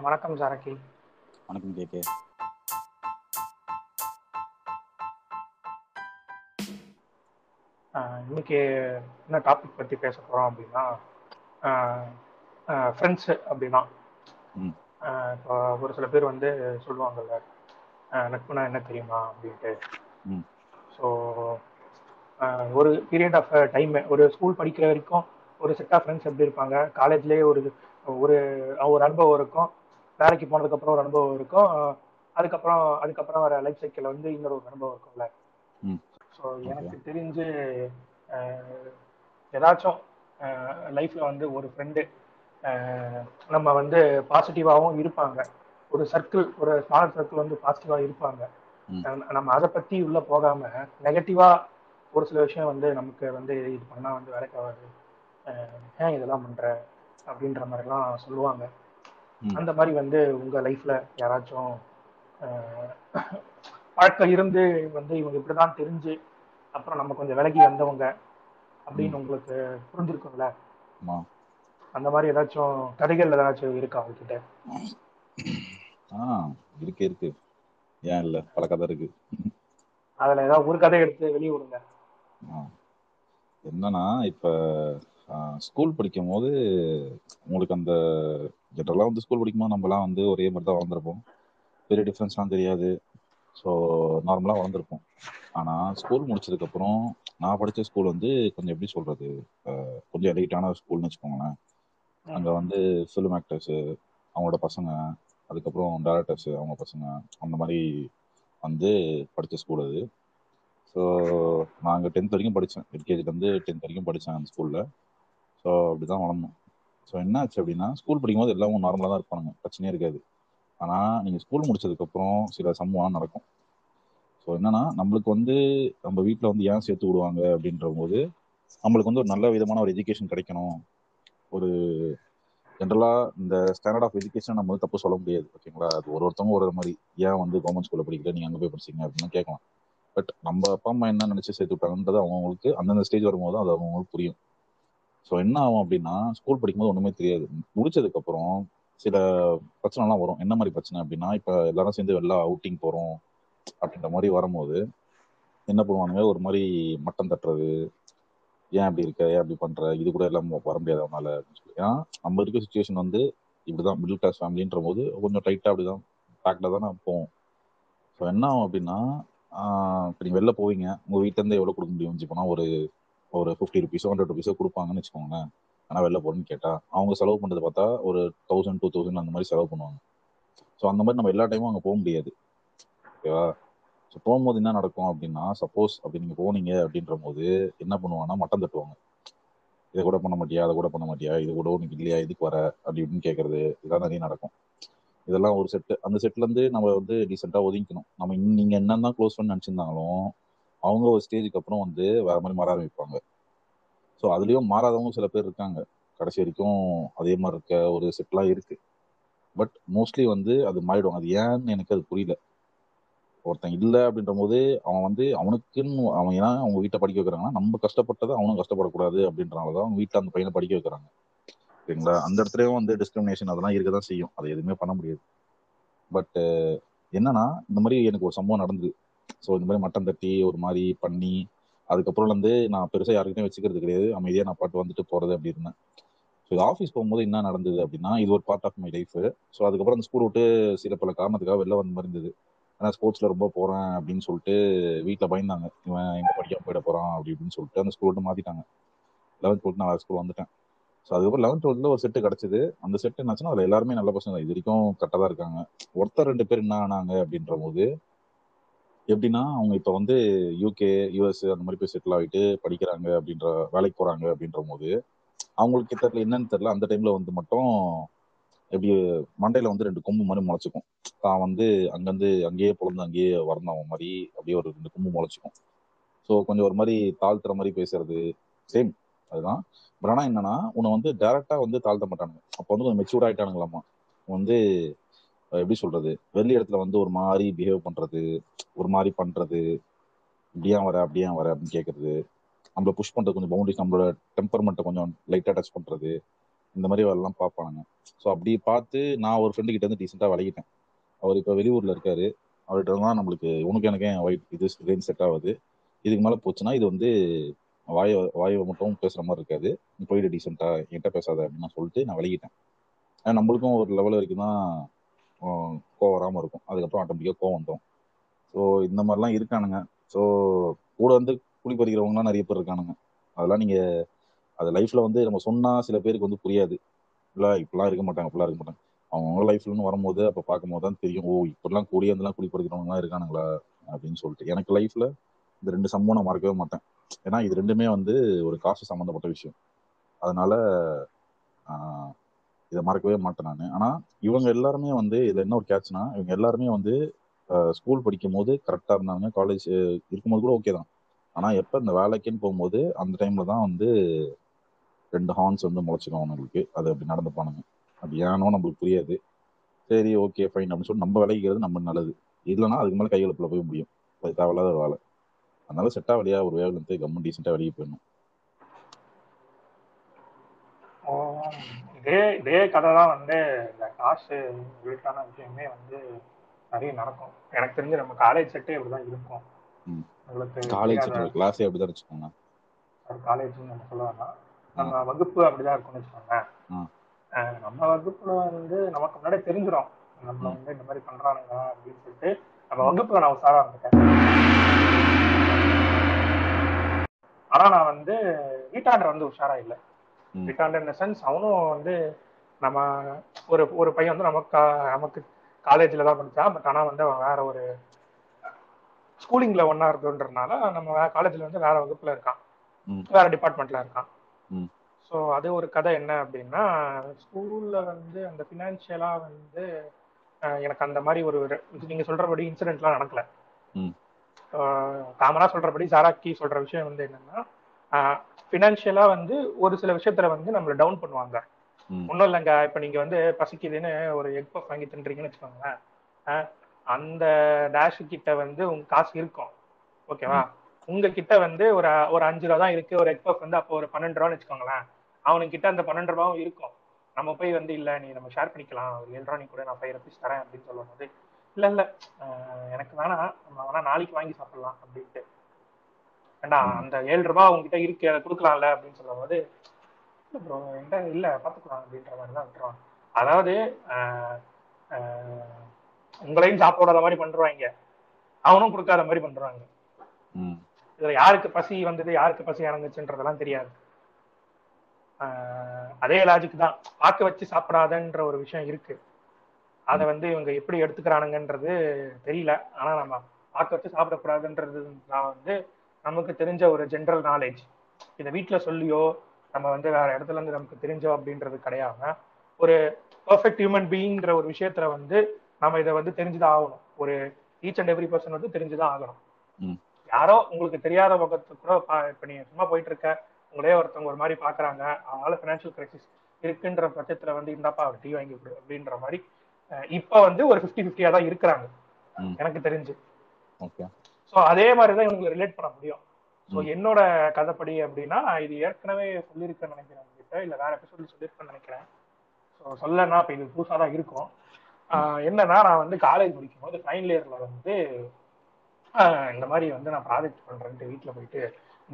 வணக்கம் ஜானகி வணக்கம் கேகே அஹ் இன்னைக்கு என்ன டாபிக் பற்றி பேச போகிறோம் அப்படின்னா ஃப்ரெண்ட்ஸு அப்படின்னா. இப்போ ஒரு சில பேர் வந்து சொல்லுவாங்கல்ல நட்புனா என்ன தெரியுமா அப்படின்ட்டு. ஸோ ஒரு பீரியட் ஆஃப் டைம் ஒரு ஸ்கூல் படிக்கிற வரைக்கும் ஒரு செட் ஆஃப் ஃப்ரெண்ட்ஸ் எப்படி இருப்பாங்க? காலேஜ்லேயே ஒரு ஒரு ஒரு அனுபவம் இருக்கும். வேலைக்கு போனதுக்கப்புறம் ஒரு அனுபவம் இருக்கும். அதுக்கப்புறம் அதுக்கப்புறம் வர லைஃப் சைக்கிளில் வந்து இன்னொரு ஒரு அனுபவம் இருக்கும்ல. ஸோ எனக்கு தெரிஞ்சு ஏதாச்சும் லைஃப்பில் வந்து ஒரு ஃப்ரெண்டு நம்ம வந்து பாசிட்டிவாகவும் இருப்பாங்க. ஒரு சர்க்கிள் ஒரு ஸ்மால் சர்க்கிள் வந்து பாசிட்டிவாக இருப்பாங்க. நம்ம அதை பற்றி உள்ளே போகாமல் நெகட்டிவாக ஒரு சில விஷயம் வந்து நமக்கு வந்து இது பண்ணால் வந்து வேலைக்கு ஆகாது. ஏன் இதெல்லாம் பண்ணுற அப்படின்ற மாதிரிலாம் சொல்லுவாங்க. அந்த மாதிரி வந்து உங்கள் லைஃப்பில் யாராச்சும் பழக்கம் இருந்து வந்து இவங்க இப்படி தான் தெரிஞ்சு அப்புறம் நம்ம கொஞ்சம் விலகி வந்தவங்க அப்படின்னு உங்களுக்கு புரிஞ்சிருக்கும்ல? அந்த மாதிரி ஏதாச்சும் கதைகள் ஏதாச்சும் இருக்கா அவங்ககிட்ட ஆ இருக்கு இருக்கு. ஏன் இல்ல? பல கதை இருக்கு. அதில் ஏதாவது ஒரு கதை எடுத்து வெளியே விடுங்க. என்னன்னா இப்ப ஸ்கூல் படிக்கும் போது உங்களுக்கு அந்த ஜென்ரலாக வந்து ஸ்கூல் படிக்கும்போது நம்மலாம் வந்து ஒரே மாதிரி தான் வளர்ந்துருப்போம். பெரிய டிஃப்ரென்ஸ்லாம் தெரியாது. ஸோ நார்மலாக வளர்ந்துருப்போம். ஆனால் ஸ்கூல் முடிச்சதுக்கப்புறம் நான் படித்த ஸ்கூல் வந்து கொஞ்சம் எப்படி சொல்கிறது கொஞ்சம் எலைட்டான ஸ்கூல்னு வச்சுக்கோங்களேன். அங்கே வந்து ஃபிலிம் ஆக்டர்ஸு அவங்களோட பசங்க அதுக்கப்புறம் டேரக்டர்ஸு அவங்க பசங்க அந்த மாதிரி வந்து படித்த ஸ்கூல் அது. ஸோ நான் அங்கே டென்த் வரைக்கும் படித்தேன் எல்கேஜிலேருந்து டென்த் வரைக்கும் படித்தேன் அந்த ஸ்கூலில் ஸோ அப்படிதான் வளர்ந்தோம் ஸோ என்ன ஆச்சு அப்படின்னா ஸ்கூல் படிக்கும்போது எல்லாமும் நார்மலாக தான் இருப்பானுங்க. பிரச்சனையே இருக்காது. ஆனால் நீங்கள் ஸ்கூல் முடிச்சதுக்கப்புறம் சில சம்பவம் நடக்கும். ஸோ என்னன்னா நம்மளுக்கு வந்து நம்ம வீட்டில் வந்து ஏன் சேர்த்து விடுவாங்க அப்படின்ற போது நம்மளுக்கு வந்து ஒரு நல்ல விதமான ஒரு எஜுகேஷன் கிடைக்கணும். ஒரு ஜென்ரலாக இந்த ஸ்டாண்டர்ட் ஆஃப் எஜுகேஷன் நம்ம வந்து தப்பு சொல்ல முடியாது. ஓகேங்களா? அது ஒரு ஒருத்தவங்க ஒரு ஒரு மாதிரி. ஏன் வந்து கவர்மெண்ட் ஸ்கூலில் படிக்கல? நீங்கள் அங்கே போய் படிச்சீங்க அப்படின்னு கேட்கலாம். பட் நம்ம அப்பா அம்மா என்ன நினச்சி சேர்த்து விட்டாங்கன்றது அவங்களுக்கு அந்தந்த ஸ்டேஜ் வரும்போது அது அவங்களுக்கு புரியும். ஸோ என்ன ஆகும் அப்படின்னா ஸ்கூல் படிக்கும்போது ஒன்றுமே தெரியாது. முடிச்சதுக்கு அப்புறம் சில பிரச்சனைலாம் வரும். என்ன மாதிரி பிரச்சனை அப்படின்னா இப்போ எல்லாரும் சேர்ந்து வெளில அவுட்டிங் போகிறோம் அப்படின்ற மாதிரி வரும்போது என்ன பண்ணுவானுங்க? ஒரு மாதிரி மட்டம் தட்டுறது. ஏன் அப்படி இருக்க? ஏன் அப்படி பண்ணுற இது கூட எல்லாம் வர முடியாது அவனால அப்படின்னு சொல்லி. ஏன்னா நம்ம இருக்க சுச்சுவேஷன் வந்து இப்படிதான் மிடில் கிளாஸ் ஃபேமிலின்ற போது கொஞ்சம் அப்படி அப்படிதான் பேக்டா தானே போவோம். ஸோ என்ன ஆகும் அப்படின்னா இப்போ நீங்கள் வெளில போவீங்க. உங்கள் வீட்டிலேருந்து எவ்வளோ கொடுக்க முடியும்? போனால் ஒரு ஒரு ஃபிஃப்டி ருபீஸோ ஹண்ட்ரட் ருபீஸோ கொடுப்பாங்கன்னு வச்சுக்கோங்களேன். ஆனால் வெளில போகிறேன்னு கேட்டால் அவங்க செலவு பண்ணுறது பார்த்தா ஒரு தௌசண்ட் டூ தௌசண்ட் அந்த மாதிரி செலவு பண்ணுவாங்க. ஸோ அந்த மாதிரி நம்ம எல்லா டைமும் அங்கே போக முடியாது. ஓகேவா? ஸோ போகும்போது என்ன நடக்கும் அப்படின்னா சப்போஸ் அப்படி நீங்கள் போனீங்க அப்படின்ற போது என்ன பண்ணுவாங்கன்னா மட்டம் தட்டுவாங்க. இதை கூட பண்ண மாட்டியா அதை கூட பண்ண மாட்டியா இது கூட உனக்கு இல்லையா இதுக்கு வர அப்படி இப்படின்னு கேட்கறது இதெல்லாம் நிறைய நடக்கும். இதெல்லாம் ஒரு செட்டு அந்த செட்லேருந்து நம்ம வந்து டீசெண்டா ஒதுங்கிக்கணும். நம்ம நீங்கள் நீங்க க்ளோஸ் பண்ணி நினச்சிருந்தாலும் அவங்க ஒரு ஸ்டேஜுக்கு அப்புறம் வந்து வேற மாதிரி மாற ஆரம்பிப்பாங்க. ஸோ அதுலேயும் மாறாதவங்க சில பேர் இருக்காங்க. கடைசி வரைக்கும் அதே மாதிரி இருக்க ஒரு செட்லாம் இருக்கு. பட் மோஸ்ட்லி வந்து அது மாறிடும். அது ஏன்னு எனக்கு அது புரியல. ஒருத்தன் இல்லை அப்படின்ற போது அவன் வந்து அவனுக்குன்னு அவன் ஏன்னா அவங்க வீட்டை படிக்க வைக்கிறாங்கன்னா நம்ம கஷ்டப்பட்டதை அவனும் கஷ்டப்படக்கூடாது அப்படின்றனால தான் அவங்க வீட்டில் அந்த பையனை படிக்க வைக்கிறாங்க. சரிங்களா? அந்த இடத்துலயும் வந்து டிஸ்கிரிமினேஷன் அதெல்லாம் இருக்க தான் செய்யும். அதை எதுவுமே பண்ண முடியாது. பட் என்னன்னா இந்த மாதிரி எனக்கு ஒரு சம்பவம் நடந்தது. ஸோ இந்த மாதிரி மட்டம் தட்டி ஒரு மாதிரி பண்ணி அதுக்கப்புறம் வந்து நான் பெருசாக யாருக்கிட்டையும் வச்சுக்கிறது கிடையாது. அமைதியாக நான் பாட்டு வந்துட்டு போறது அப்படி இருந்தேன். ஸோ இது ஆஃபீஸ் போகும்போது என்ன நடந்தது அப்படின்னா இது ஒரு part of my life so அதுக்கப்புறம் அந்த ஸ்கூல் விட்டு சில பல காரணத்துக்காக வெளில வந்த மாதிரி இருந்தது. ஏன்னா ஸ்போர்ட்ஸில் ரொம்ப போறேன் அப்படின்னு சொல்லிட்டு வீட்டில் பயந்தாங்க. இவன் எங்கே படிக்காம போயிட போறான் அப்படி இப்படின்னு சொல்லிட்டு அந்த ஸ்கூல் விட்டு மாற்றிட்டாங்க லெவன்த் டுவெல்த் நான் ஸ்கூல் வந்துட்டேன். ஸோ அதுக்கப்புறம் லெவன்த் டுவெல்த்ல ஒரு செட்டு கிடச்சிது. அந்த செட் என்னாச்சுன்னா அதில் எல்லாருமே நல்ல பசங்க. இது வரைக்கும் கரெக்டாக தான் இருக்காங்க. ஒருத்தர் ரெண்டு பேர் என்ன ஆனாங்க அப்படின்ற போது எப்படின்னா அவங்க இப்போ வந்து யூகே யூஎஸ் அந்த மாதிரி போய் செட்டில் ஆகிட்டு படிக்கிறாங்க அப்படின்ற வேலைக்கு போறாங்க அப்படின்ற போது அவங்களுக்கு தெரியல என்னன்னு தெரியல. அந்த டைம்ல வந்து மட்டும் எப்படி மண்டையில வந்து ரெண்டு கொம்பு மாதிரி முளைச்சிக்கும். தான் வந்து அங்கேருந்து அங்கேயே பிறந்து அங்கேயே வளர்ந்தவன் மாதிரி அப்படியே ஒரு ரெண்டு கொம்பு முளைச்சிக்கும். ஸோ கொஞ்சம் ஒரு மாதிரி தாழ்த்துற மாதிரி பேசுறது சேம் அதுதான். பட் ஆனால் என்னன்னா உன்னை வந்து டேரெக்டாக வந்து தாழ்த்த மாட்டானுங்க. அப்போ வந்து கொஞ்சம் மெச்சூர்ட் ஆயிட்டானுங்களாமா. வந்து எப்படி சொல்றது? வெளி இடத்துல வந்து ஒரு மாதிரி பிஹேவ் பண்றது ஒரு மாதிரி பண்றது. இப்படியா வர அப்படியா வர அப்படின்னு கேட்கறது நம்மள புஷ் பண்றது கொஞ்சம் பவுண்டரிஸ் நம்மளோட டெம்பர்மெண்ட்டை கொஞ்சம் லைட்டா டச் பண்றது. இந்த மாதிரி வேலைலாம் பார்ப்பானுங்க. ஸோ அப்படி பார்த்து நான் ஒரு ஃப்ரெண்டு கிட்ட இருந்து டீசெண்டாக விளையிட்டேன் அவர் இப்போ வெளியூர்ல இருக்காரு. அவர்கிட்ட தான் நம்மளுக்கு உனக்கு எனக்கு ஒயிட் இது ரேஞ்ச் செட் ஆகுது. இதுக்கு மேலே போச்சுன்னா இது வந்து வாய வாயுவை மட்டும் பேசுகிற மாதிரி இருக்காது. நீ போயிட்டு டீசெண்டா என்கிட்ட பேசாத அப்படின்னு நான் சொல்லிட்டு நான் விளையிட்டேன் ஏன்னா நம்மளுக்கும் ஒரு லெவல் வரைக்கும் தான் கோவம் வராமல் இருக்கும். அதுக்கப்புறம் ஆட்டோமேட்டிக்காக கோவம் வந்துடும் ஸோ இந்த மாதிரிலாம் இருக்கானுங்க. ஸோ கூட வந்து குழி பறிக்கிறவங்கலாம் நிறைய பேர் இருக்கானுங்க. அதெல்லாம் நீங்கள் அது லைஃப்பில் வந்து நம்ம சொன்னால் சில பேருக்கு வந்து புரியாது. இல்லை இப்படிலாம் இருக்க மாட்டாங்க இப்படிலாம் இருக்க மாட்டாங்க. அவங்கவுங்க லைஃப்லன்னு வரும்போது அப்போ பார்க்கும்போது தான் தெரியும் ஓ இப்படிலாம் கூடிய இருந்தெல்லாம் குழி பறிக்கிறவங்கலாம் இருக்கானுங்களா? அப்படின்னு சொல்லிட்டு. எனக்கு லைஃப்பில் இந்த ரெண்டு சம்பவம் நான் மறக்கவே மாட்டேன். ஏன்னா இது ரெண்டுமே வந்து ஒரு காசு சம்மந்தப்பட்ட விஷயம். அதனால இதை மறக்கவே மாட்டேன் நான். ஆனா இவங்க எல்லாருமே வந்து இதுல என்ன ஒரு கேட்ச்னா இவங்க எல்லாருமே வந்து ஸ்கூல் படிக்கும் போது கரெக்டா இருந்தாங்க காலேஜ் இருக்கும்போது கூட ஓகே தான். ஆனா எப்ப இந்த வேலைக்குன்னு போகும்போது அந்த டைம்ல தான் வந்து ரெண்டு ஹார்ன்ஸ் வந்து முளைச்சிடும் அவங்களுக்கு அது அப்படி நடந்துப்பானுங்க. அது ஏனோ நம்மளுக்கு புரியாது. சரி ஓகே ஃபைன் அப்படின்னு சொல்லி நம்ம விளைக்கிறது நம்ம நல்லது. இல்லைன்னா அதுக்கு மேலே கையெழுப்பில் போய் முடியும். அது தேவையில்லாத ஒரு வேலை. அதனால செட்டா வழியாக ஒரு வேலை இருந்து கம்மன் டீசெண்டாக வெளியே போயிடணும். இதே இதே கதை தான் வந்து இந்த காசு ரிலேட்டான விஷயமே வந்து நிறைய நடக்கும். எனக்கு தெரிஞ்சு நம்ம காலேஜ் செட்டே இப்படிதான் இருக்கும். உங்களுக்கு காலேஜ் கிளாஸே அப்படிதான் வச்சுக்கோங்க காலேஜ்னு நம்ம சொல்ல வேணாம். நம்ம வகுப்பு அப்படிதான் இருக்கும்னு. ஆஹ் நம்ம வகுப்புல வந்து நமக்கு முன்னாடி தெரிஞ்சிடும் நம்ம. வந்து இந்த மாதிரி பண்றானுங்க அப்படின்னு சொல்லிட்டு நம்ம வகுப்புல நான் உஷாரா இருந்துட்டேன். ஆனா நான் வந்து வீட்டாண்டர் வந்து உஷாரா இல்லை. வீட்டாண்டர் இந்த சென்ஸ் அவனும் வந்து நம்ம ஒரு ஒரு பையன் வந்து நமக்கு நமக்கு காலேஜ்ல தான் படிச்சான் பட் ஆனா வந்து அவன் வேற ஒரு ஸ்கூலிங்ல ஒன்னா இருந்ததுன்றனால நம்ம காலேஜ்ல வந்து வேற வகுப்புல இருக்கான். வேற டிபார்ட்மெண்ட்ல இருக்கான். ஸோ அது ஒரு கதை என்ன அப்படின்னா ஸ்கூல்ல வந்து அந்த ஃபினான்ஷியலா வந்து எனக்கு அந்த மாதிரி ஒரு ஒரு- நீங்க சொல்றபடி இன்சிடென்ட்லாம் நடக்கல ம். காமனா சொல்றபடி சாராக்கி சொல்ற விஷயம் வந்து என்னன்னா ஃபினான்ஷியலா வந்து ஒரு சில விஷயத்துல வந்து நம்மள டவுன் பண்ணுவாங்க. ஒன்றும் இல்லைங்க இப்போ நீங்க வந்து பசிக்குதுன்னு ஒரு எக் பஃப் வாங்கி தின்றீங்கன்னு வச்சுக்கோங்களேன். அந்த டேஷ் கிட்ட வந்து உங்க காசு இருக்கும். ஓகேவா உங்க கிட்ட வந்து ஒரு ஒரு அஞ்சு ரூபா தான் இருக்கு. ஒரு எக் பஃப் வந்து அப்போ ஒரு பன்னெண்டு ரூபான்னு வச்சுக்கோங்களேன். அவனுக்கு கிட்ட அந்த பன்னெண்டு ரூபாவும் இருக்கும். நம்ம போய் வந்து இல்ல நீ நம்ம ஷேர் பண்ணிக்கலாம். ஒரு ஏழு ரூபா நீ கூட நான் ஃபைவ் ருபீஸ் தரேன் அப்படின்னு சொல்லும் போது இல்ல இல்ல எனக்கு வேணாம். நம்ம வேணா நாளைக்கு வாங்கி சாப்பிடலாம் அப்படின்ட்டு. ஏண்டா. அந்த ஏழு ரூபாய் உங்ககிட்ட இருக்கு அதை கொடுக்கலாம்ல அப்படின்னு சொல்லும் போது இல்ல ப்ரோ என்கிட்ட இல்ல பாத்துக்கலாம் அப்படின்ற மாதிரி தான் விட்டுருவாங்க. அதாவது உங்களையும் சாப்பிடாத மாதிரி பண்றாங்க அவனும் கொடுக்காத மாதிரி பண்றாங்க. இதுல யாருக்கு பசி வந்தது யாருக்கு பசி இறங்குச்சுன்றதெல்லாம் தெரியாது. அதே லாஜிக் தான். பார்க்க வச்சு சாப்பிடாதன்ற ஒரு விஷயம் இருக்கு. அதை வந்து இவங்க எப்படி எடுத்துக்கிறானுங்கன்றது தெரியல. ஆனா நம்ம பார்க்க வச்சு சாப்பிடக்கூடாதுன்றது நான் வந்து நமக்கு தெரிஞ்ச ஒரு ஜென்ரல் நாலேஜ் இதை வீட்ல சொல்லியோ நம்ம வந்து வேற இடத்துல இருந்து நமக்கு தெரிஞ்சோ அப்படின்றது கிடையாம ஒரு பர்ஃபெக்ட் ஹியூமன் பீயிங்கிற ஒரு விஷயத்துல வந்து நம்ம இதை வந்து தெரிஞ்சுதான் ஆகணும். ஒரு ஈச் அண்ட் எவ்ரி பர்சன் வந்து தெரிஞ்சுதான் ஆகணும். யாரோ உங்களுக்கு தெரியாத பக்கத்து கூட இப்ப நீங்க சும்மா போயிட்டு இருக்க உங்களே ஒருத்தவங்க ஒரு மாதிரி பாக்குறாங்க அதனால பினான்சியல் கிரைசிஸ் இருக்குன்ற பட்சத்துல வந்து இந்தாப்பா அவர் டீ வாங்கி கொடு அப்படின்ற மாதிரி இப்ப வந்து ஒரு 50 ஃபிஃப்டியா தான் இருக்கிறாங்க. எனக்கு தெரிஞ்சு. ஓகே. ஸோ அதே மாதிரி தான் இவங்களுக்கு ரிலேட் பண்ண முடியும். ஸோ. என்னோட கதைப்படி அப்படின்னா நான் இது ஏற்கனவே சொல்லியிருக்கேன்னு நினைக்கிறேன் உங்ககிட்ட இல்லை வேற எபிசோட்ல சொல்லியிருக்கேன்னு நினைக்கிறேன். ஸோ சொல்லனா இப்போ இது புதுசாக தான் இருக்கும். என்னன்னா நான் வந்து காலேஜ் படிக்கும் போது ஃபைனல் இயர்ல வந்து இந்த மாதிரி வந்து நான் ப்ராஜெக்ட் பண்றேன்ட்டு வீட்டில் போயிட்டு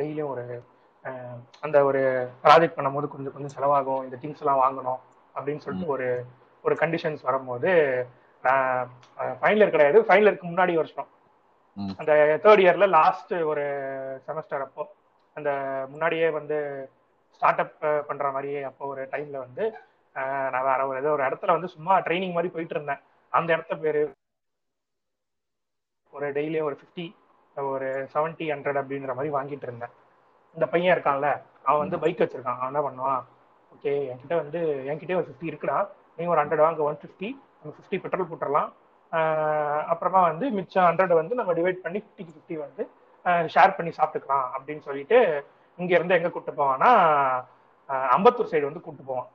டெய்லியும் ஒரு அந்த ஒரு ப்ராஜெக்ட் பண்ணும்போது கொஞ்சம் கொஞ்சம் செலவாகும். இந்த திங்ஸ் எல்லாம் வாங்கணும் அப்படின்னு சொல்லிட்டு ஒரு ஒரு கண்டிஷன்ஸ் வரும்போது நான் ஃபைனல் இயர் கிடையாது. ஃபைனல் இயருக்கு முன்னாடி வருஷம். அந்த தேர்ட் இயர்ல லாஸ்ட் ஒரு செமஸ்டர் அப்போ அந்த முன்னாடியே வந்து ஸ்டார்ட் அப் பண்ற மாதிரியே அப்போ ஒரு டைம்ல வந்து நான் வேற ஒரு ஏதோ ஒரு இடத்துல வந்து சும்மா ட்ரைனிங் மாதிரி போயிட்டு இருந்தேன். அந்த இடத்த பேரு ஒரு டெய்லி ஒரு ஃபிஃப்டி ஒரு செவன்ட்டி ஹண்ட்ரட் அப்படின்ற மாதிரி வாங்கிட்டு இருந்தேன். இந்த பையன் இருக்கான்ல அவன் வந்து பைக் வச்சிருக்கான். அவன் என்ன பண்ணுவான்? ஓகே என்கிட்ட வந்து என்கிட்டயே ஒரு ஃபிஃப்டி இருக்குடா. நீ ஒரு ஹண்ட்ரட் வாங்க ஒன் ஃபிஃப்டி நம்ம ஃபிஃப்டி பெட்ரோல் போட்டுடலாம் அப்புறமா வந்து மிச்சம் ஹண்ட்ரட் வந்து நம்ம டிவைட் பண்ணி ஃபிஃப்டிக்கு ஃபிஃப்டி வந்து ஷேர் பண்ணி சாப்பிட்டுக்கலாம் அப்படின்னு சொல்லிட்டு இங்க இருந்து எங்க கூட்டு போவான்னா அம்பத்தூர் சைடு வந்து கூட்டு போவான்?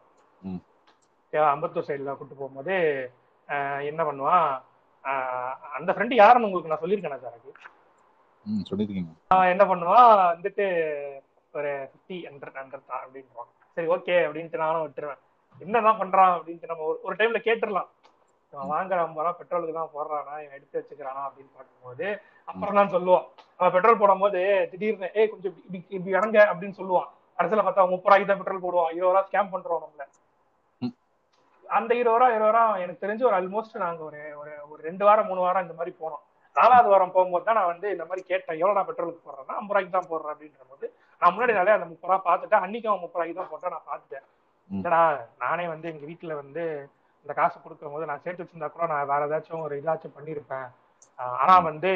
அம்பத்தூர் சைடுல கூட்டு போகும்போது என்ன பண்ணுவான் அந்த ஃப்ரெண்டு யாருன்னு உங்களுக்கு நான் சொல்லியிருக்கேன் சார் என்ன பண்ணுவான் வந்துட்டு ஒரு ஃபிஃப்டி ஹண்ட்ரட் ஹண்ட்ரட் தான் சரி ஓகே அப்படின்ட்டு நானும் விட்டுருவேன். என்னதான் பண்றான் அப்படின்ட்டு நம்ம ஒரு- ஒரு டைம்ல கேட்டுடலாம் இவன் வாங்குற ஐம்பது ரூபா பெட்ரோலுக்கு தான் போடுறானா இவன் எடுத்து வச்சுக்கிறானா அப்படின்னு பார்க்கும்போது அப்புறம் தான் சொல்லுவான். அவன் பெட்ரோல் போடும்போது திடீர்னு ஏய் கொஞ்சம் இப்படி- இப்படி இறங்க அப்படின்னு சொல்லுவான். கடைசியில பார்த்தா முப்பது ரூபாய்க்கு தான் பெட்ரோல் போடுவான். இருபது ரூபா ஸ்கேம் பண்றோம் நம்மள. அந்த இருபது ரூபா இருபது ரூபா எனக்கு தெரிஞ்சு ஒரு ஆல்மோஸ்ட் நாங்க ஒரு ஒரு ஒரு ரெண்டு வாரம் மூணு வாரம் இந்த மாதிரி போனோம். நாலாவது வாரம் போகும்போது தான் நான் வந்து இந்த மாதிரி கேட்டேன் எவ்வளவு நான் பெட்ரோலுக்கு போடுறேன்னா ஐம்பது ரூபாய்க்கு தான் போடுறேன் அப்படின்ற போது நான் முன்னாடி நாளே அந்த முப்பது ரூபா பார்த்துட்டேன். அன்னைக்கு அவன் முப்பது ரூபாய்க்கு தான் போட்டேன் நான் பார்த்துட்டேன். ம். இல்லடா நானே வந்து எங்க வீட்டுல வந்து இந்த காசு கொடுக்கும் போது நான் சேர்த்து வச்சிருந்தா கூட நான் வேற ஏதாச்சும் ஒரு இதாச்சும் பண்ணியிருப்பேன். ஆஹ் ஆனா வந்து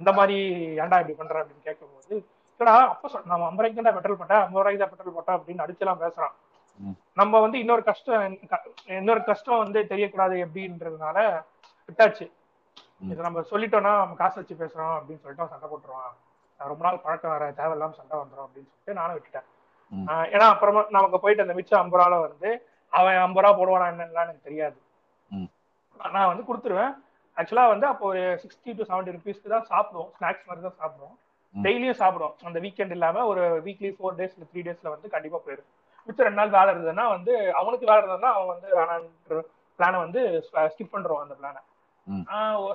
இந்த மாதிரி ஏன்டா இப்படி பண்ற அப்படின்னு கேட்கும்போது இல்லடா அப்ப நம்ம ஐம்பது ரூபாய்க்கு தான் பெட்ரோல் போட்டேன் ஐம்பது ரூபாய்க்கு தான் பெட்ரோல் போட்டேன் அப்படின்னு அடிச்செல்லாம் பேசுறான். நம்ம வந்து இன்னொரு கஷ்டம் இன்னொரு கஷ்டம் வந்து தெரியக்கூடாது எப்படின்றதுனால விட்டாச்சு. இது நம்ம சொல்லிட்டோம்னா நம்ம காசு வச்சு பேசுறோம் அப்படின்னு சொல்லிட்டு சண்டை போட்டுருவான். ரொம்ப நாள் பழக்கம் வேற தேவையில்லாம சண்டை வந்துடும் அப்படின்னு சொல்லிட்டு நானும் விட்டுட்டேன். ஏன்னா அப்புறமா நமக்கு போயிட்டு அந்த மிச்சம் ஐம்பது ரூபால வந்து அவன் ஐம்பது ரூபா போடுவானா என்னன்னு எனக்கு தெரியாது. நான் வந்து கொடுத்துருவேன் ஆக்சுவலா வந்து அப்போ ஒரு சிக்ஸ்டி டு செவன்டி ருபீஸ்க்கு தான் சாப்பிடுவோம் ஸ்நாக்ஸ் மாதிரி தான் சாப்பிடுவோம். டெய்லியும் சாப்பிடுவோம் அந்த வீக்கெண்ட் இல்லாம ஒரு வீக்லி ஃபோர் டேஸ் இல்லை த்ரீ டேஸ்ல வந்து கண்டிப்பா போயிடும் மிச்சம் ரெண்டு நாள் வேலை இருந்ததுன்னா வந்து அவனுக்கு வேலை இருந்ததுன்னா அவன் வந்து வேணான்ற பிளானை வந்து ஸ்கிப் பண்றோம் அந்த பிளானை.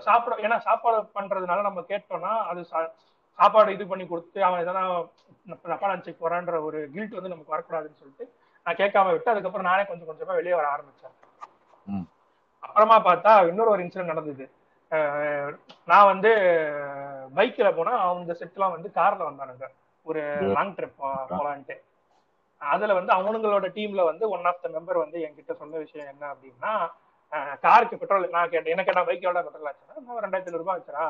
சாப்பிட ஏன்னா சாப்பாடு பண்றதுனால நம்ம கேட்டோம்னா அது சாப்பாடு இது பண்ணி கொடுத்து அவன் எதனா தப்பா நினைச்சு போறான்ற ஒரு கில்ட் வந்து நமக்கு வரக்கூடாதுன்னு சொல்லிட்டு நான் கேட்காம விட்டு அதுக்கப்புறம் நானே கொஞ்சம் கொஞ்சமா வெளியே வர ஆரம்பிச்சேன். அப்புறமா பார்த்தா இன்னொரு ஒரு இன்சிடென்ட் நடந்தது. நான் வந்து பைக்ல போனா அவங்க செட்லாம் வந்து கார்ல வந்தானுங்க. ஒரு லாங் ட்ரிப் போலான்ட்டு. அதுல வந்து அவனுங்களோட டீம்ல வந்து ஒன் ஆஃப் த மெம்பர் வந்து என்கிட்ட சொன்ன விஷயம் என்ன அப்படின்னா காருக்கு பெட்ரோல் நான் கேட்டேன் என்ன கேட்டா பைக் எவ்வளோ பெட்ரோல் ஆச்சுன்னா ரெண்டாயிரத்தி ஐநூறு ரூபாய் ஆச்சுரா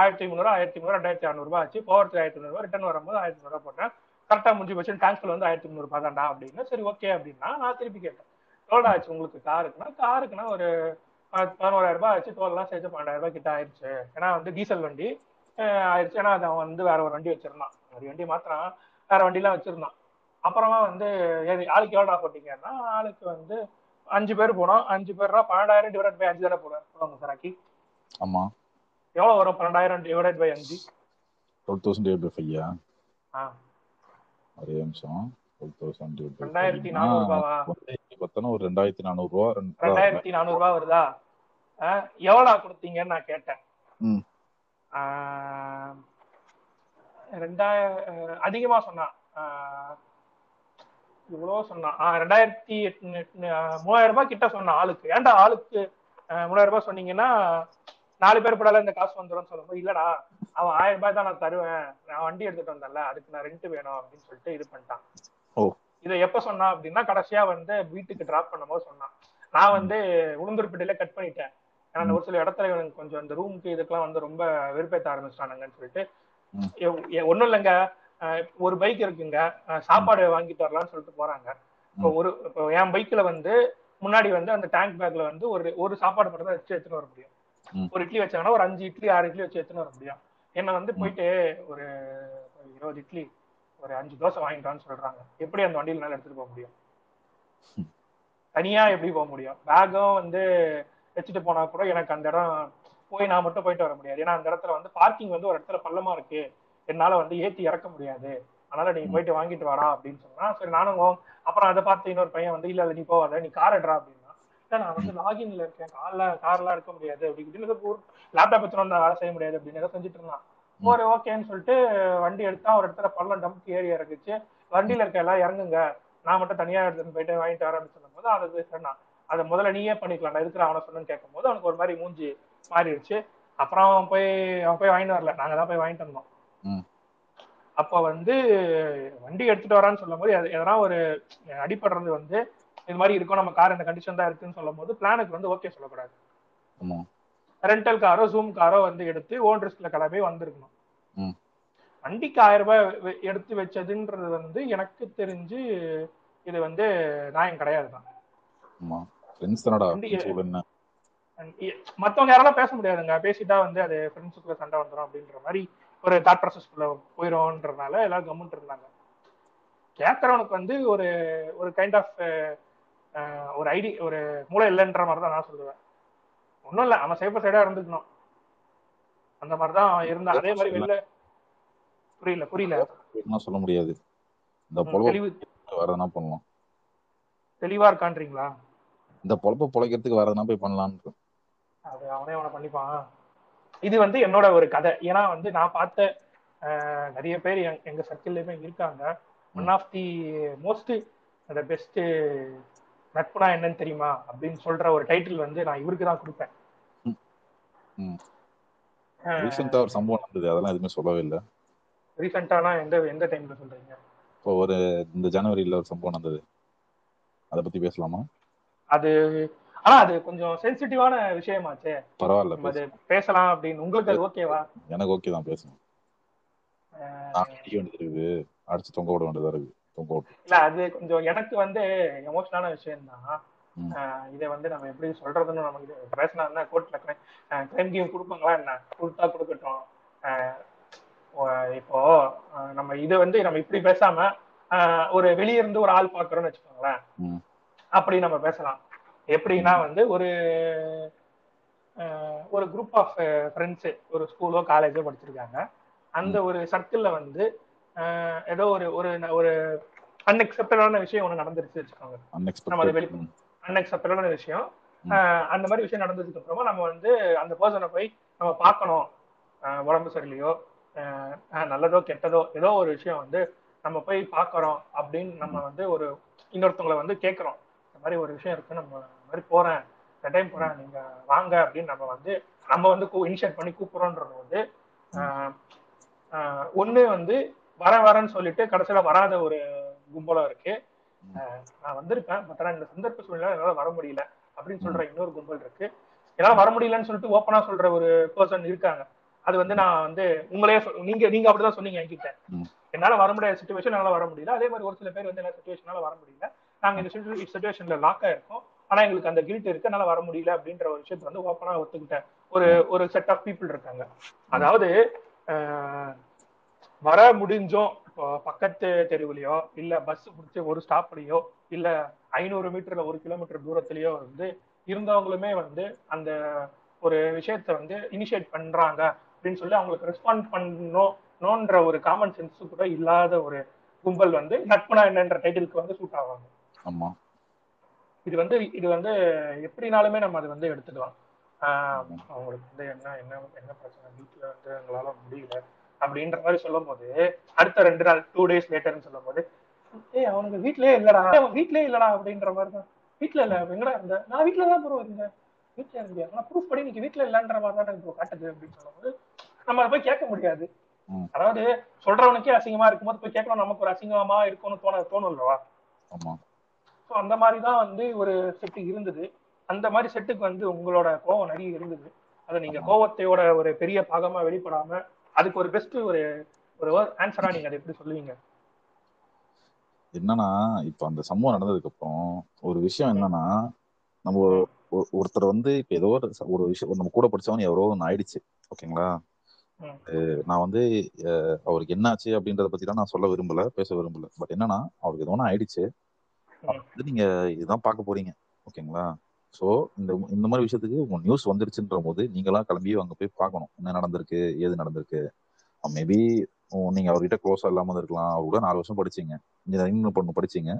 ஆயிரத்தி முந்நூறு ஆயிரத்தி முந்நூறு ரெண்டாயிரத்தி அறநூறுபா ஆச்சு. போகிறதுக்கு ஆயிரத்தி முந்நூறு ரிட்டர்ன் வரும்போது ஆயிரத்தி முந்நூறுபா போட்டேன். கரெக்டா முடிஞ்சு போச்சு டேங்க்ல வந்து ஆயிரத்தி முந்நூறுபா தான்டா அப்படின்னு. சரி ஓகே அப்படின்னா நான் திருப்பி கேட்டேன். எவ்வளோ ஆச்சு உங்களுக்கு காருக்குன்னா காருக்குன்னா ஒரு பதினோராயிரம் ரூபாய் ஆச்சு. டோல்லாம் சேர்த்து பன்னெண்டாயிரம் ரூபாய் கிட்ட ஆயிடுச்சு ஏன்னா வந்து டீசல் வண்டி ஆயிடுச்சு ஏன்னா அது அவன் வந்து வேற ஒரு வண்டி வச்சிருந்தான். ஒரு வண்டி மாத்திரம் வேற வண்டிலாம் வச்சிருந்தான். அப்புறமா வந்து ஏது- ஆளுக்கு எவ்வளோ போட்டீங்கன்னா ஆளுக்கு வந்து அஞ்சு பேர் போனோம். அஞ்சு பேர்னா பன்னெண்டாயிரம் டிவைட் பை அஞ்சு தானே போடுவேன் போடுவாங்க சராக்கி ஆமா. எவ்வளவு வரும்? பன்னெண்டாயிரம் டிவைட் பை அஞ்சு. டுவெல் தௌசண்ட் டிவைட் பை ஃபைவா ஆ. ஒரே நிமிஷம். ரெண்டாயிரத்தி நானூறு ரூபாவா பார்த்தோன்னா ஒரு ரெண்டாயிரத்தி நானூறுரூவா ரெண்டு ரெண்டாயிரத்தி நானூறு ரூபாய் வருதா? ஆ, எவ்வளவு கொடுத்தீங்கன்னு நான் கேட்டேன். அஹ், அதிகமா இவ்வளவு சொன்னான் ஆ, ரெண்டாயிரத்தி மூவாயிரம் ரூபாய் கிட்ட சொன்னான் ஆளுக்கு. ஏன்டா ஆளுக்கு மூணாயிரம் ரூபாய் சொன்னீங்கன்னா நாலு பேர் படால இந்த காசு வந்துடும் சொல்லும்போது இல்லடா அவன் ஆயிரம் ரூபாய் தான் நான் தருவேன். நான் வண்டி எடுத்துட்டு வந்தேன்ல அதுக்கு நான் ரெண்ட் வேணும் அப்படின்னு சொல்லிட்டு இது பண்ணிட்டான். இதை எப்ப சொன்னான் அப்படின்னா கடைசியா வந்து வீட்டுக்கு டிராப் பண்ணும்போது சொன்னான். நான் வந்து உளுந்தூர்பேட்டையில கட் பண்ணிட்டேன். ஏன்னா ஒரு சில இடத்துல இவனுக்கு கொஞ்சம் இந்த ரூமுக்கு இதுக்கெல்லாம் வந்து ரொம்ப வெறுப்பேத்த ஆரம்பிச்சிட்டானுங்கன்னு சொல்லிட்டு ம். எ- எ- ஒண்ணும் இல்லைங்க. ஒரு பைக் இருக்குங்க. சாப்பாடு வாங்கிட்டு வரலாம்னு சொல்லிட்டு போறாங்க. இப்போ ஒரு இப்போ என் பைக்ல வந்து முன்னாடி வந்து அந்த டேங்க் பேக்ல வந்து ஒரு ஒரு சாப்பாடு மட்டும் தான் வச்சு எடுத்துன்னு வர முடியும். ஒரு இட்லி வச்சாங்கன்னா ஒரு அஞ்சு இட்லி ஆறு இட்லி வச்சு எடுத்துன்னு வர முடியும். என்ன வந்து போயிட்டு ஒரு ஒரு இருபது இட்லி ஒரு அஞ்சு தோசை வாங்கிட்டு வான்னு சொல்றாங்க. எப்படி அந்த வண்டியில என்னால எடுத்துட்டு போக முடியும். தனியா எப்படி போக முடியும்? பேக்கும் வந்து வச்சுட்டு போனா கூட எனக்கு அந்த இடம் போய் நான் மட்டும் போயிட்டு வர முடியாது. ஏன்னா அந்த இடத்துல வந்து பார்க்கிங் வந்து ஒரு இடத்துல பள்ளமா இருக்கு. என்னால வந்து ஏத்தி இறக்க முடியாது. அதனால நீ போயிட்டு வாங்கிட்டு வாடா அப்படின்னு சொன்னா சரி நானும் அப்புறம் அதை பார்த்து இன்னொரு பையன் வந்து இல்ல இல்ல நீ போவாத நீ கார் எடுறா அப்படின்னா இல்ல நான் வந்து லாகின்ல இருக்கேன். கார்ல கார்லாம் எடுக்க முடியாது. அப்படின்னு லேப்டாப் வச்சு வேலை செய்ய முடியாது. அப்படின்னு ஏதோ செஞ்சுட்டு இருந்தான். ஒரு ஓகேன்னு சொல்லிட்டு வண்டி எடுத்தா ஒரு இடத்துல பள்ளம் டம்ப் ஏறி இறங்குச்சு வண்டியில இருக்க எல்லாம் இறங்குங்க. நான் மட்டும் தனியா எடுத்துட்டு போயிட்டு வாங்கிட்டு வரேன்னு சொல்லும்போது அதை போய் சொன்னான். அதை முதல்ல நீயே பண்ணிக்கலாம். நான் இருக்கிற அவனை சொன்னு கேட்கும்போது அவனுக்கு ஒரு மாதிரி மூஞ்சி மாறிடுச்சு. அப்புறம் அவன் போய் அவன் போய் வாங்கிட்டு வரல. நாங்க தான் போய் வாங்கிட்டு வந்தோம். அப்ப வந்து வண்டி எடுத்துட்டு வரான்னு சொல்லும் போது எத- எதனா ஒரு அடிபடுறது வந்து இது மாதிரி இருக்கும் நம்ம கார் இந்த கண்டிஷன் தான் இருக்குன்னு சொல்லும் போது பிளானுக்கு வந்து ஓகே சொல்லக்கூடாது. ரெண்டல் காரோ ஜூம் காரோ வந்து எடுத்து ஓன் ரிஸ்க்ல கிளம்பி வந்திருக்கணும். வண்டிக்கு ஆயிரம் ரூபாய் எடுத்து வச்சதுன்றது வந்து எனக்கு தெரிஞ்சு இது வந்து நியாயம் கிடையாது தான். மத்தவங்க யாரெல்லாம் பேச முடியாதுங்க பேசிட்டா வந்து அது ஃப்ரெண்ட்ஸுக்குள்ள சண்டை வந்துடும் அப்படின்ற மாதிரி ஒரு தாட் ப்ராசஸ்க்குள்ள போயிடும்ன்றதுனால எல்லாரும் கம்முன்ட்டு இருந்தாங்க. கேட்கறவனுக்கு வந்து ஒரு ஒரு கைண்ட் ஆஃப் ஒரு ஐடி ஒரு மூளை இல்லைன்ற மாதிரி தான் நான் சொல்லுவேன். ஒன்றும் இல்லை அவன் சேஃபர் சைடா இருந்துக்கணும். அந்த மாதிரி தான் இருந்தான். அதே மாதிரி வெளில புரியல புரியல. என்ன சொல்ல முடியாது. இந்த பொழப்பு வேற என்ன பண்ணலாம். தெளிவா இருக்கான்றீங்களா? இந்த பொழப்ப பொழைக்கிறதுக்கு வேற எதனா போய் பண்ணலான்னு. அது அவனே அவனை பண்ணிப்பான். இது வந்து என்னோட ஒரு கதை. ஏன்னா வந்து நான் பார்த்த நிறைய பேர் எங்க- சர்க்கிள்லயுமே இருக்காங்க. ஒன் ஆஃப் தி மோஸ்ட் அந்த பெஸ்ட் நட்புனா என்னன்னு தெரியுமா? அப்படின்னு சொல்ற ஒரு டைட்டில் வந்து நான் இவருக்கு தான் கொடுப்பேன். ரீசெண்டா ஒரு சம்பவம் நடந்தது. அதெல்லாம் எதுவுமே சொல்லவே இல்லை. ரீசெண்டானா எந்த எந்த டைம்ல சொல்றீங்க? இப்போ ஒரு இந்த ஜனவரியில ஒரு சம்பவம் நடந்தது. அதை பத்தி பேசலாமா? அது ஆனா அது கொஞ்சம் சென்சிட்டிவான விஷயமாச்சே. பரவாயில்ல அது பேசலாம். அப்படின்னு. உங்களுக்கு அது ஓகேவா எனக்கு ஓகே தான் பேசணும். அடிக்க வேண்டியது இருக்குது. அடிச்சு தொங்க விட வேண்டியதா இருக்கு இல்ல அது கொஞ்சம் எனக்கு வந்து எமோஷனலான விஷயம் தான். இதை வந்து நம்ம எப்படி சொல்றதுன்னு நமக்கு இது பேசினா கோர்ட்ல கிரைம் கேம் கொடுப்பாங்களா என்ன? கொடுத்தா கொடுக்கட்டும். இப்போ நம்ம இதை வந்து நம்ம இப்படி பேசாம ஒரு வெளிய இருந்து ஒரு ஆள் பாக்குறோம்னு வச்சுக்கோங்களேன். அப்படி நம்ம பேசலாம். எப்படின்னா வந்து ஒரு ஒரு குரூப் ஆஃப் ஃப்ரெண்ட்ஸ் ஒரு ஸ்கூலோ காலேஜோ படிச்சிருக்காங்க. அந்த ஒரு சர்க்கிள்ல வந்து ஏதோ ஒரு ஒரு ஒரு அன்எக்செப்டடான விஷயம் ஒண்ணு நடந்துருச்சு வச்சுக்கோங்க. நம்ம அதை வெளி- அன்எக்ஸ்பெக்டட் அன்எக்செப்டடான விஷயம். அந்த மாதிரி விஷயம் நடந்ததுக்கு அப்புறமா நம்ம வந்து அந்த பர்சனை போய் நம்ம பார்க்கணும். உடம்பு சரியில்லையோ நல்லதோ கெட்டதோ ஏதோ ஒரு விஷயம் வந்து நம்ம போய் பார்க்கறோம் அப்படின்னு நம்ம வந்து ஒரு இன்னொருத்தவங்களை வந்து கேட்கறோம். இந்த மாதிரி ஒரு விஷயம் இருக்கு நம்ம இந்த மாதிரி போறேன். இந்த டைம் போறேன் நீங்க வாங்க அப்படின்னு நம்ம வந்து நம்ம வந்து இனிஷியேட் பண்ணி கூப்பிடுறோன்றது வந்து ஒண்ணு வந்து வர வரேன்னு சொல்லிட்டு கடைசியில வராத ஒரு கும்பலம் இருக்கு. நான் வந்திருப்பேன் பட் ஆனா இந்த சந்தர்ப்ப சூழ்நிலை என்னால வர முடியல அப்படின்னு சொல்ற இன்னொரு கும்பல் இருக்கு. என்னால வர முடியலன்னு சொல்லிட்டு ஓப்பனா சொல்ற ஒரு பர்சன் இருக்காங்க. அது வந்து நான் வந்து உங்களே நீங்க நீங்க அப்படிதான் சொன்னீங்க என்கிட்ட. என்னால வர முடியாத சுச்சுவேஷன் என்னால வர முடியல. அதே மாதிரி ஒரு சில பேர் வந்து என்ன சுச்சுவேஷனால வர முடியல. நாங்க இந்த சுச்சுவேஷன்ல லாக் ஆயிருக்கோம். ஆனா எங்களுக்கு அந்த கில்ட் இருக்கு. என்னால வர முடியல அப்படின்ற ஒரு விஷயத்தை வந்து ஓப்பனா ஒத்துக்கிட்ட ஒரு ஒரு செட் ஆஃப் பீப்புள் இருக்காங்க. அதாவது வர முடிஞ்சோம் இப்போ பக்கத்து தெருவுலயோ இல்ல பஸ் பிடிச்சி ஒரு ஸ்டாப்லயோ இல்ல ஐநூறு மீட்டர்ல ஒரு கிலோமீட்டர் தூரத்திலயோ வந்து இருந்தவங்களுமே வந்து அந்த ஒரு விஷயத்த வந்து இனிஷியேட் பண்றாங்க. அப்படின்னு சொல்லி அவங்களுக்கு ரெஸ்பாண்ட் பண்ணணும்ன்ற ஒரு காமன் சென்ஸ் கூட இல்லாத ஒரு கும்பல் வந்து நட்புனா என்னன்ற டைட்டிலுக்கு வந்து சூட் ஆவாங்க. ஆமா. இது வந்து இது வந்து எப்படினாலுமே நம்ம அதை வந்து எடுத்துக்கலாம். ஆஹ் அவங்களுக்கு வந்து என்ன என்ன என்ன பிரச்சனை? வீட்டுல வந்து எங்களால முடியல. அப்படின்ற மாதிரி சொல்லும் போது அடுத்த ரெண்டு நாள் டூ டேஸ் லேட்டர்னு சொல்லும் போது ஏய் அவனுக்கு வீட்லயே இல்லடா அவன் வீட்லயே இல்லடா அப்படின்ற மாதிரி தான். வீட்டுல இல்ல எங்கடா இருந்த? நான் வீட்டுல தான் ப்ரோ இருந்தேன். வீட்டுல இருந்தியா? ஆனா ப்ரூஃப் படி நீங்க வீட்டுல இல்லன்ற மாதிரி தான் எனக்கு காட்டுது அப்படின்னு சொல்லும்போது நம்ம அதை போய் கேட்க முடியாது. அதாவது சொல்றவனுக்கே அசிங்கமா இருக்கும்போது போய் கேட்கணும் நமக்கு ஒரு அசிங்கமா இருக்கும்னு தோண தோணும் இல்லவா ஸோ அந்த மாதிரி தான் வந்து ஒரு செட்டு இருந்தது. அந்த மாதிரி செட்டுக்கு வந்து உங்களோட கோவம் நிறைய இருந்தது. அதை நீங்க. கோவத்தையோட ஒரு பெரிய பாகமா வெளிப்படாம அதுக்கு ஒரு பெஸ்ட் ஒரு ஒரு ஆன்சரா நீங்க அதை எப்படி சொல்லுவீங்க? என்னன்னா இப்ப அந்த சம்பவம் நடந்ததுக்கு அப்புறம் ஒரு விஷயம் என்னன்னா நம்ம ஒரு- ஒரு- ஒருத்தர் வந்து இப்ப ஏதோ ஒரு விஷயம் நம்ம கூட படிச்சவன் எவரோ ஒன்று ஆயிடுச்சு ஓகேங்களா? நான் வந்து அவருக்கு என்னாச்சு அப்படின்றத பத்திலாம் நான் சொல்ல விரும்பல பேச விரும்பல. பட் என்னன்னா அவருக்கு ஏதோ ஒன்று ஆயிடுச்சு. நீங்க இதுதான் பார்க்க போறீங்க ஓகேங்களா? ஸோ இந்த இந்த மாதிரி விஷயத்துக்கு உங்க நியூஸ் வந்துருச்சுன்ற போது நீங்களாம் கிளம்பி அங்க போய் பார்க்கணும். என்ன நடந்திருக்கு? ஏது நடந்திருக்கு? மேபி நீங்க அவர்கிட்ட க்ளோஸா இல்லாம இருக்கலாம் அவர் கூட நாலு வருஷம் படிச்சீங்க. இன்ஜினியரிங் பொண்ணு படிச்சீங்க.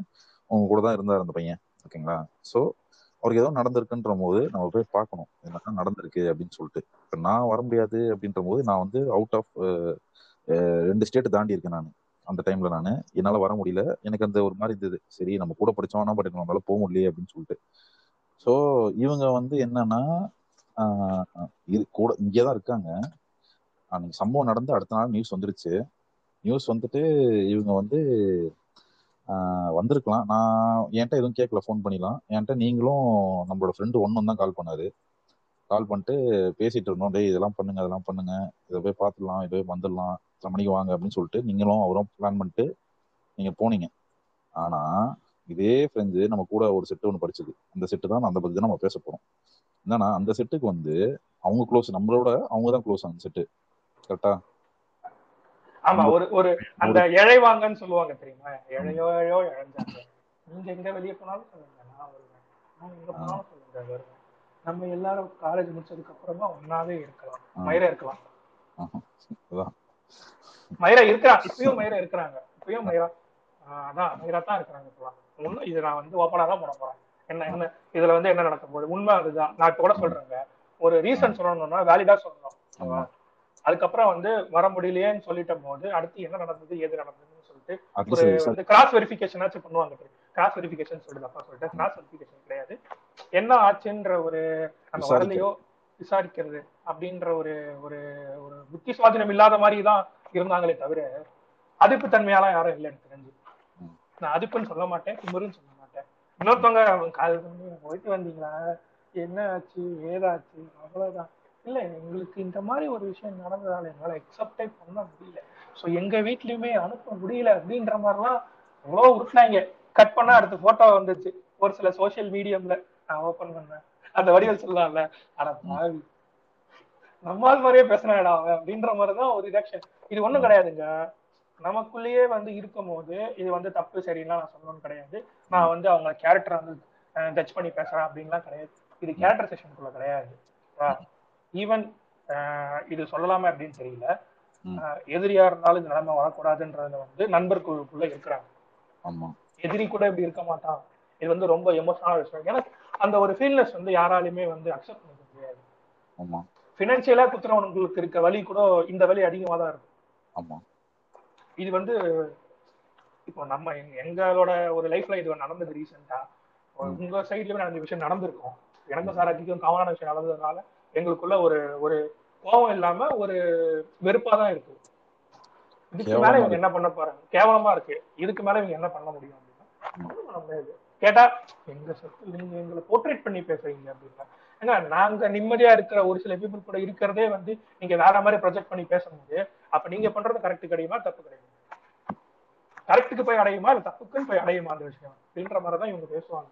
உங்க கூட தான் இருந்தார் அந்த பையன். ஓகேங்களா? ஸோ அவருக்கு ஏதோ நடந்திருக்குன்ற போது நம்ம போய் பார்க்கணும். என்ன நடந்திருக்கு அப்படின்னு சொல்லிட்டு. இப்போ நான் வர முடியாது அப்படின்ற போது நான் வந்து அவுட் ஆஃப் ரெண்டு ஸ்டேட் தாண்டி இருக்கேன் நான். அந்த டைம்ல நான். என்னால் வர முடியல. எனக்கு அந்த ஒரு மாதிரி இருந்தது. சரி நம்ம கூட படிச்சோம்னா பட் நம்மளால போக முடியலையே அப்படின்னு சொல்லிட்டு. ஸோ இவங்க வந்து என்னன்னா இது கூட இங்கே தான் இருக்காங்க. அன்னைக்கு சம்பவம் நடந்து அடுத்த நாள் நியூஸ் வந்துருச்சு. நியூஸ் வந்துட்டு இவங்க வந்து வந்திருக்கலாம். நான் என்கிட்ட எதுவும் கேட்கல ஃபோன் பண்ணிடலாம் என்கிட்ட நீங்களும் நம்மளோட ஃப்ரெண்டு ஒன்றும் தான் கால் பண்ணாரு. கால் பண்ணிட்டு பேசிட்டு இருந்தோம். டேய் இதெல்லாம் பண்ணுங்க அதெல்லாம் பண்ணுங்க. இதை போய் பார்த்துடலாம் இதை போய் வந்துடலாம். இத்தனை மணிக்கு வாங்க அப்படின்னு சொல்லிட்டு நீங்களும் அவரும் பிளான் பண்ணிட்டு நீங்கள் போனீங்க. ஆனால் இதே ஃப்ரெண்ட்ஸு நம்ம கூட ஒரு செட்டு ஒன்று படிச்சது. அந்த செட்டு தான் அந்த பத்தி தான் நம்ம பேச போறோம். என்னன்னா அந்த செட்டுக்கு வந்து அவங்க க்ளோஸ் நம்மளோட அவங்க தான் க்ளோஸ் அந்த செட்டு கரெக்டா ஆமா ஒரு ஒரு அந்த இழைவாங்கன்னு சொல்லுவாங்க தெரியுமா? இழையோ இழையோ இழைஞ்சாங்க. நீங்க எங்க வெளியே போனாலும் சொல்லுங்க நான் வருவேன். நான் எங்க போனாலும் சொல்லுங்க வருவேன். நம்ம எல்லாரும் காலேஜ் முடிச்சதுக்கு அப்புறமா ஒன்னாவே இருக்கலாம். மயிரா இருக்கலாம். மயிரா இருக்கிறா இப்பயும் மயிரா இருக்கிறாங்க. இப்பயும் மயிரா. அதான் மயிரா தான் இருக்கிறாங்க இப்பலாம். உண்மை இது நான் வந்து ஓப்பனா தான் போட போறேன். என்ன என்ன இதுல வந்து என்ன நடக்க போகுது? உண்மை அதுதான். நான் இப்ப கூட சொல்றேங்க. ஒரு ரீசன் சொல்லணும்னா வேலிடா சொல்லணும். அதுக்கப்புறம் வந்து வர முடியலையேன்னு சொல்லிட்ட போது அடுத்து என்ன நடந்தது ஏது நடந்ததுன்னு சொல்லிட்டு ஒரு வந்து கிராஸ் வெரிஃபிகேஷனாச்சும் பண்ணுவாங்க. கிராஸ் வெரிஃபிகேஷன் சொல்லிட்டு அப்பா சொல்லிட்டு கிராஸ் வெரிஃபிகேஷன் கிடையாது. என்ன ஆச்சுன்ற ஒரு விசாரிக்கிறது. வரலையோ விசாரிக்கிறது அப்படின்ற ஒரு ஒரு ஒரு புத்தி சுவாதீனம் இல்லாத மாதிரி தான் இருந்தாங்களே தவிர அதிப்பு தன்மையாலாம் யாரும் இல்லை எனக்கு தெரிஞ்சு. நான் அதுக்குன்னு சொல்ல மாட்டேன் குமருன்னு சொல்ல மாட்டேன். இன்னொருத்தவங்க அவங்க கால் பண்ணி போயிட்டு வந்தீங்களா? என்ன ஆச்சு? ஏதாச்சு? அவ்வளவுதான். இல்ல எங்களுக்கு இந்த மாதிரி ஒரு விஷயம் நடந்ததால எங்களால எக்ஸப்டே பண்ண முடியல. சோ எங்க வீட்லயுமே அனுப்ப முடியல அப்படின்ற மாதிரிலாம் அவ்வளவு உருட்டினாங்க. கட் பண்ணா அடுத்த போட்டோ வந்துச்சு ஒரு சில சோசியல் மீடியம்ல நான் ஓபன் பண்ணேன். அந்த வடிவல் சொல்லலாம்ல அட பாவி. நம்மால் மாதிரியே பேசுனாடா அவன் அப்படின்ற மாதிரிதான் ஒரு ரிடக்ஷன் இது ஒண்ணும் கிடையாதுங்க. நமக்குள்ளேயே வந்து இருக்கும் போது இது வந்து தப்பு சரின்னா நான் சொல்லணும்னு கிடையாது. நான் வந்து அவங்க கேரக்டரை வந்து ஜட்ஜ் பண்ணி பேசுறேன் அப்படின்லாம் கிடையாது. இது கேரக்டர் செஷனுக்குள்ள கிடையாது. ஈவன் இது சொல்லலாமா அப்படின்னு தெரியல. எதிரியா இருந்தாலும் இந்த நிலைமை வரக்கூடாதுன்றதுல வந்து நண்பர்களுக்குள்ள இருக்கிறாங்க. ஆமா. எதிரி கூட இப்படி இருக்க மாட்டான். இது வந்து ரொம்ப எமோஷனல் விஷயம். ஏன்னா அந்த ஒரு ஃபீல்னஸ் வந்து யாராலுமே வந்து அக்செப்ட் பண்ணிக்க முடியாது. ஆமா. பினான்சியலா குத்துறவனுங்களுக்கு இருக்க வலி கூட இந்த வலி அதிகமா தான் இருக்கும். ஆமா. இது வந்து இப்போ நம்ம எங்க- எங்களோட ஒரு லைஃப்ல இது நடந்தது ரீசெண்டா. உங்க சைட்லயும் நடந்த விஷயம் நடந்திருக்கும். எனக்கு சாராக்கிக்கும் காமனான விஷயம் நடந்ததுனால எங்களுக்குள்ள ஒரு ஒரு கோபம் இல்லாம ஒரு வெறுப்பா தான் இருக்கு. இதுக்கு மேல இவங்க என்ன பண்ண போறாங்க? கேவலமா இருக்கு. இதுக்கு மேல இவங்க என்ன பண்ண முடியும் அப்படின்னா. கேட்டா எங்க சொத்து நீங்க எங்களை போர்ட்ரேட் பண்ணி பேசுறீங்க அப்படின்னா ஏங்க நாங்க நிம்மதியா இருக்கிற ஒரு சில பீப்புள் கூட இருக்கிறதே வந்து நீங்க வேற மாதிரி ப்ரொஜெக்ட் பண்ணி பேசும்போது அப்ப நீங்க பண்றது கரெக்ட் கிடையுமா தப்பு கிடையாது? கரெக்டுக்கு போய் அடையுமா இல்ல தப்புக்குன்னு போய் அடையுமா அந்த விஷயம்? அப்படின்ற மாதிரிதான் இவங்க பேசுவாங்க.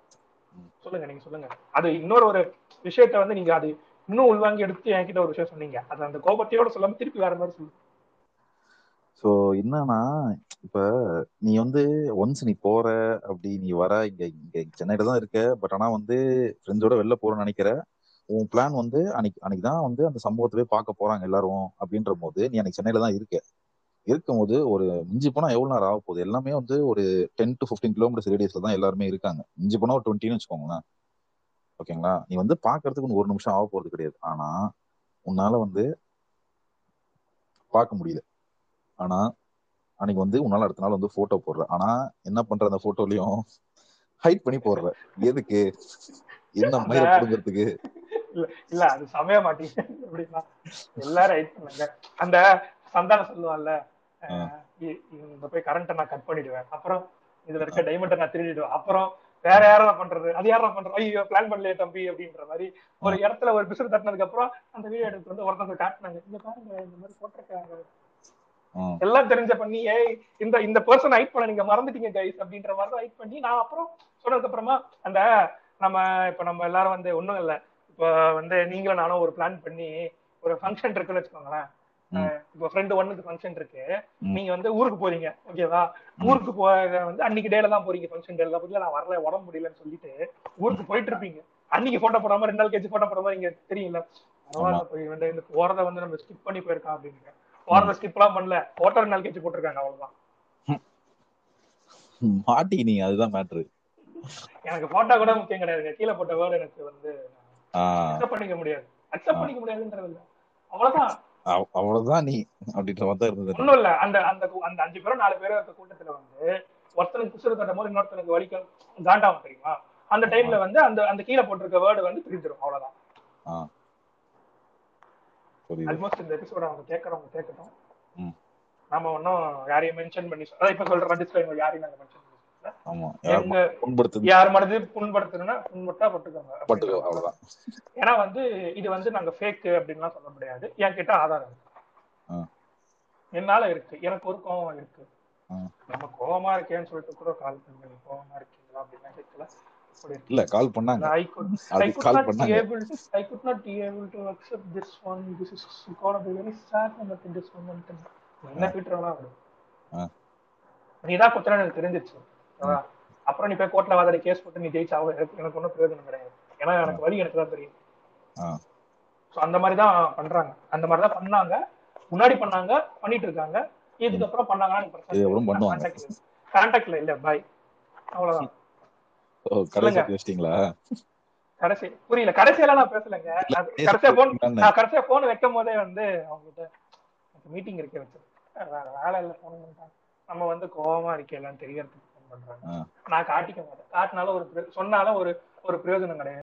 சொல்லுங்க நீங்க சொல்லுங்க. அது இன்னொரு ஒரு விஷயத்த வந்து நீங்க அது இன்னும் உள்வாங்கி எடுத்து என்கிட்ட ஒரு விஷயம் சொன்னீங்க. அது அந்த கோபத்தையோட சொல்லாம திருப்பி வேற மாதிரி சொல்லுங்க சோ என்னன்னா இப்ப நீ வந்து ஒன்ஸ் நீ போற அப்படி நீ வர இங்க இங்க சென்னையில தான் இருக்க பட் ஆனா வந்து ஃப்ரெண்ட்ஸோட வெளில போறேன்னு நினைக்கிற. உன் பிளான் வந்து அன்னைக்கு அன்னைக்கு தான் வந்து அந்த சம்பவத்தை போய் பார்க்க போறாங்க எல்லாரும் அப்படின்ற போது நீ அன்னைக்கு சென்னையில தான் இருக்க. இருக்கும்போது ஒரு மிஞ்சி போனா எவ்வளவு நேரம் ஆக போகுது? எல்லாமே வந்து ஒரு டென் டு ஃபிஃப்டீன் கிலோமீட்டர்ஸ் ரேடியஸ்ல தான் எல்லாருமே இருக்காங்க. மிஞ்சி போனா ஒரு டுவெண்ட்டின்னு வச்சுக்கோங்களேன். ஓகேங்களா? நீ வந்து பாக்குறதுக்கு ஒரு நிமிஷம் ஆக போறது கிடையாது. ஆனா உன்னால வந்து பார்க்க முடியல. ஆனா அன்னைக்கு வந்து உன்னால அடுத்த நாள் வந்து போட்டோ போடுற. ஆனா என்ன பண்ற அந்த போட்டோலயும் ஹைட் பண்ணி போடுற. எதுக்கு? என்ன மயிரை புடுங்கிறதுக்கு இல்ல இல்ல அது சமய மாட்டீங்க அப்படின்னா எல்லாரும் ரைட் பண்ணுங்க. அந்த சந்தானம் சொல்லுவான்ல இந்த போய் கரண்ட்டை நான் கட் பண்ணிடுவேன். அப்புறம் இதுல இருக்க டைமண்டை நான் திருடிடுவேன். அப்புறம் வேற யாரா பண்றது? அது யாரா பண்றது? ஐயோ பிளான் பண்ணலையே தம்பி அப்படின்ற மாதிரி ஒரு இடத்துல ஒரு பிசுறு தட்டினதுக்கு அப்புறம் அந்த வீடியோ எடுத்து வந்து ஒருத்தவங்க காட்டினாங்க. இங்க பாருங்க இந்த மாதிரி போட்டிருக்காங்க. எல்லாம் தெரிஞ்ச பண்ணி ஏய் இந்த இந்த பர்சன் ஹைட் பண்ண நீங்க மறந்துட்டீங்க கைஸ் அப்படின்ற மாதிரி ஹைட் பண்ணி நான் அப்புறம் சொன்னதுக்கு அப்புறமா அந்த நம்ம இப்ப நம்ம எல்லாரும் வந்து ஒண்ணும் இல்ல. இப்போ வந்து நீங்களும் நானும் ஒரு பிளான் பண்ணி ஒரு ஃபங்க்ஷன் இருக்குன்னு வச்சுக்கோங்களேன். இப்போ ஃப்ரெண்டு ஒன்னுக்கு ஃபங்க்ஷன் இருக்கு. நீங்க வந்து ஊருக்கு போறீங்க ஓகேவா ஊருக்கு போக வந்து அன்னைக்கு டேல தான் போறீங்க ஃபங்க்ஷன் டேல தான் நான் வரல உடம்பு முடியலன்னு சொல்லிட்டு ஊருக்கு போயிட்டு இருப்பீங்க. அன்னைக்கு போட்டோ போடாம ரெண்டு நாள் கழிச்சு போட்டோ போடாம நீங்க தெரியல பரவாயில்ல போய் வந்து இந்த போறத வந்து நம்ம ஸ்கிப் பண்ணி போயிருக்கோம் அப்படின்னு. போறத ஸ்கிப் எல்லாம் பண்ணல. போட்டோ ரெண்டு நாள் கழிச்சு போட்டிருக்காங்க அவ்வளவுதான். மாட்டி நீ அதுதான் மேட்ரு எனக்கு போட்டோ கூட முக்கியம் கிடையாதுங்க. கீழே போட்ட வேர்டு எனக்கு வந்து அக்செப்ட் பண்ணிக்க முடியாது. அக்செப்ட் பண்ணிக்க முடியாதுன்றது இல்ல. அவ்வளவுதான். அவ்- அவ்வளவுதான் நீ அப்படின்ற மாதிரி தான் இருந்தது. ஒண்ணும் இல்ல. அந்த அந்த அஞ்சு பேரும் நாலு பேரும் கூட்டத்துல வந்து ஒருத்தனுக்கு குசுறு தட்ட போது இன்னொருத்தனுக்கு வலிக்க காண்டாவும் தெரியுமா? அந்த டைம்ல வந்து அந்த அந்த கீழே போட்டிருக்க வேர்டு வந்து பிரிஞ்சிடும் அவ்வளவுதான். ஆல்மோஸ்ட் இந்த எபிசோட அவங்க கேட்கறவங்க கேட்கட்டும். நாம ஒன்னும் யாரையும் மென்ஷன் பண்ணி அதான் இப்ப சொல்ற டிஸ்கிளைமர் யாரையும் நாங்க மென்ஷன் யார் மனது புண்பட்டா பட்டுக்கோங்க. பட்டுக்கோ அவ்வளவுதான். ஏன்னா வந்து இது வந்து நாங்க ஃபேக் அப்படின்லாம் சொல்ல முடியாது. என் கிட்ட ஆதாரம். என்னால இருக்கு. எனக்கு ஒரு கோவம் இருக்கு. நம்ம கோவமா இருக்கேன்னு சொல்லிட்டு கூட கால் பண்ணி கோவமா இருக்கீங்களா? அப்படின்னா கேட்கல. இல்ல கால் பண்ணாங்க. Could call not be பண்ணாங்க. I could not be able to accept this one. This is gonna be very sad moment in this moment. என்ன வேணா வரும். நீ தான் குத்துற எனக்கு தெரிஞ்சிச்சு ஓகேவா அப்புறம் நீ போய் கோர்ட்ல வாதாடி கேஸ் போட்டு நீ ஜெயிச்சாவ எனக்கு எனக்கு ஒன்றும் பிரயோஜனம் கிடையாது. ஏன்னா எனக்கு வழி எனக்கு தான் தெரியும். சோ அந்த மாதிரி தான் பண்றாங்க. அந்த மாதிரி தான் பண்ணாங்க. முன்னாடி பண்ணாங்க பண்ணிட்டு இருக்காங்க. இதுக்கப்புறம் பண்ணாங்கன்னா கான்டாக்ட்ல இல்ல. பாய் அவ்வளவுதான். கடைசி புரியல. கடைசியெல்லாம் நான் பேசலங்க. கடைசியா போன் நான் கடைசியா போன் வைக்கும் போதே வந்து அவங்க கிட்ட மீட்டிங் இருக்க வச்சு. வேலை இல்ல போன் பண்ணிட்டாங்க நம்ம வந்து கோபமா இருக்கேன் தெரியறதுக்கு. பண்றாங்க. நான் காட்டிக்க மாட்டேன். காட்டினாலும் ஒரு சொன்னாலும் ஒரு ஒரு பிரயோஜனம் கிடையாது.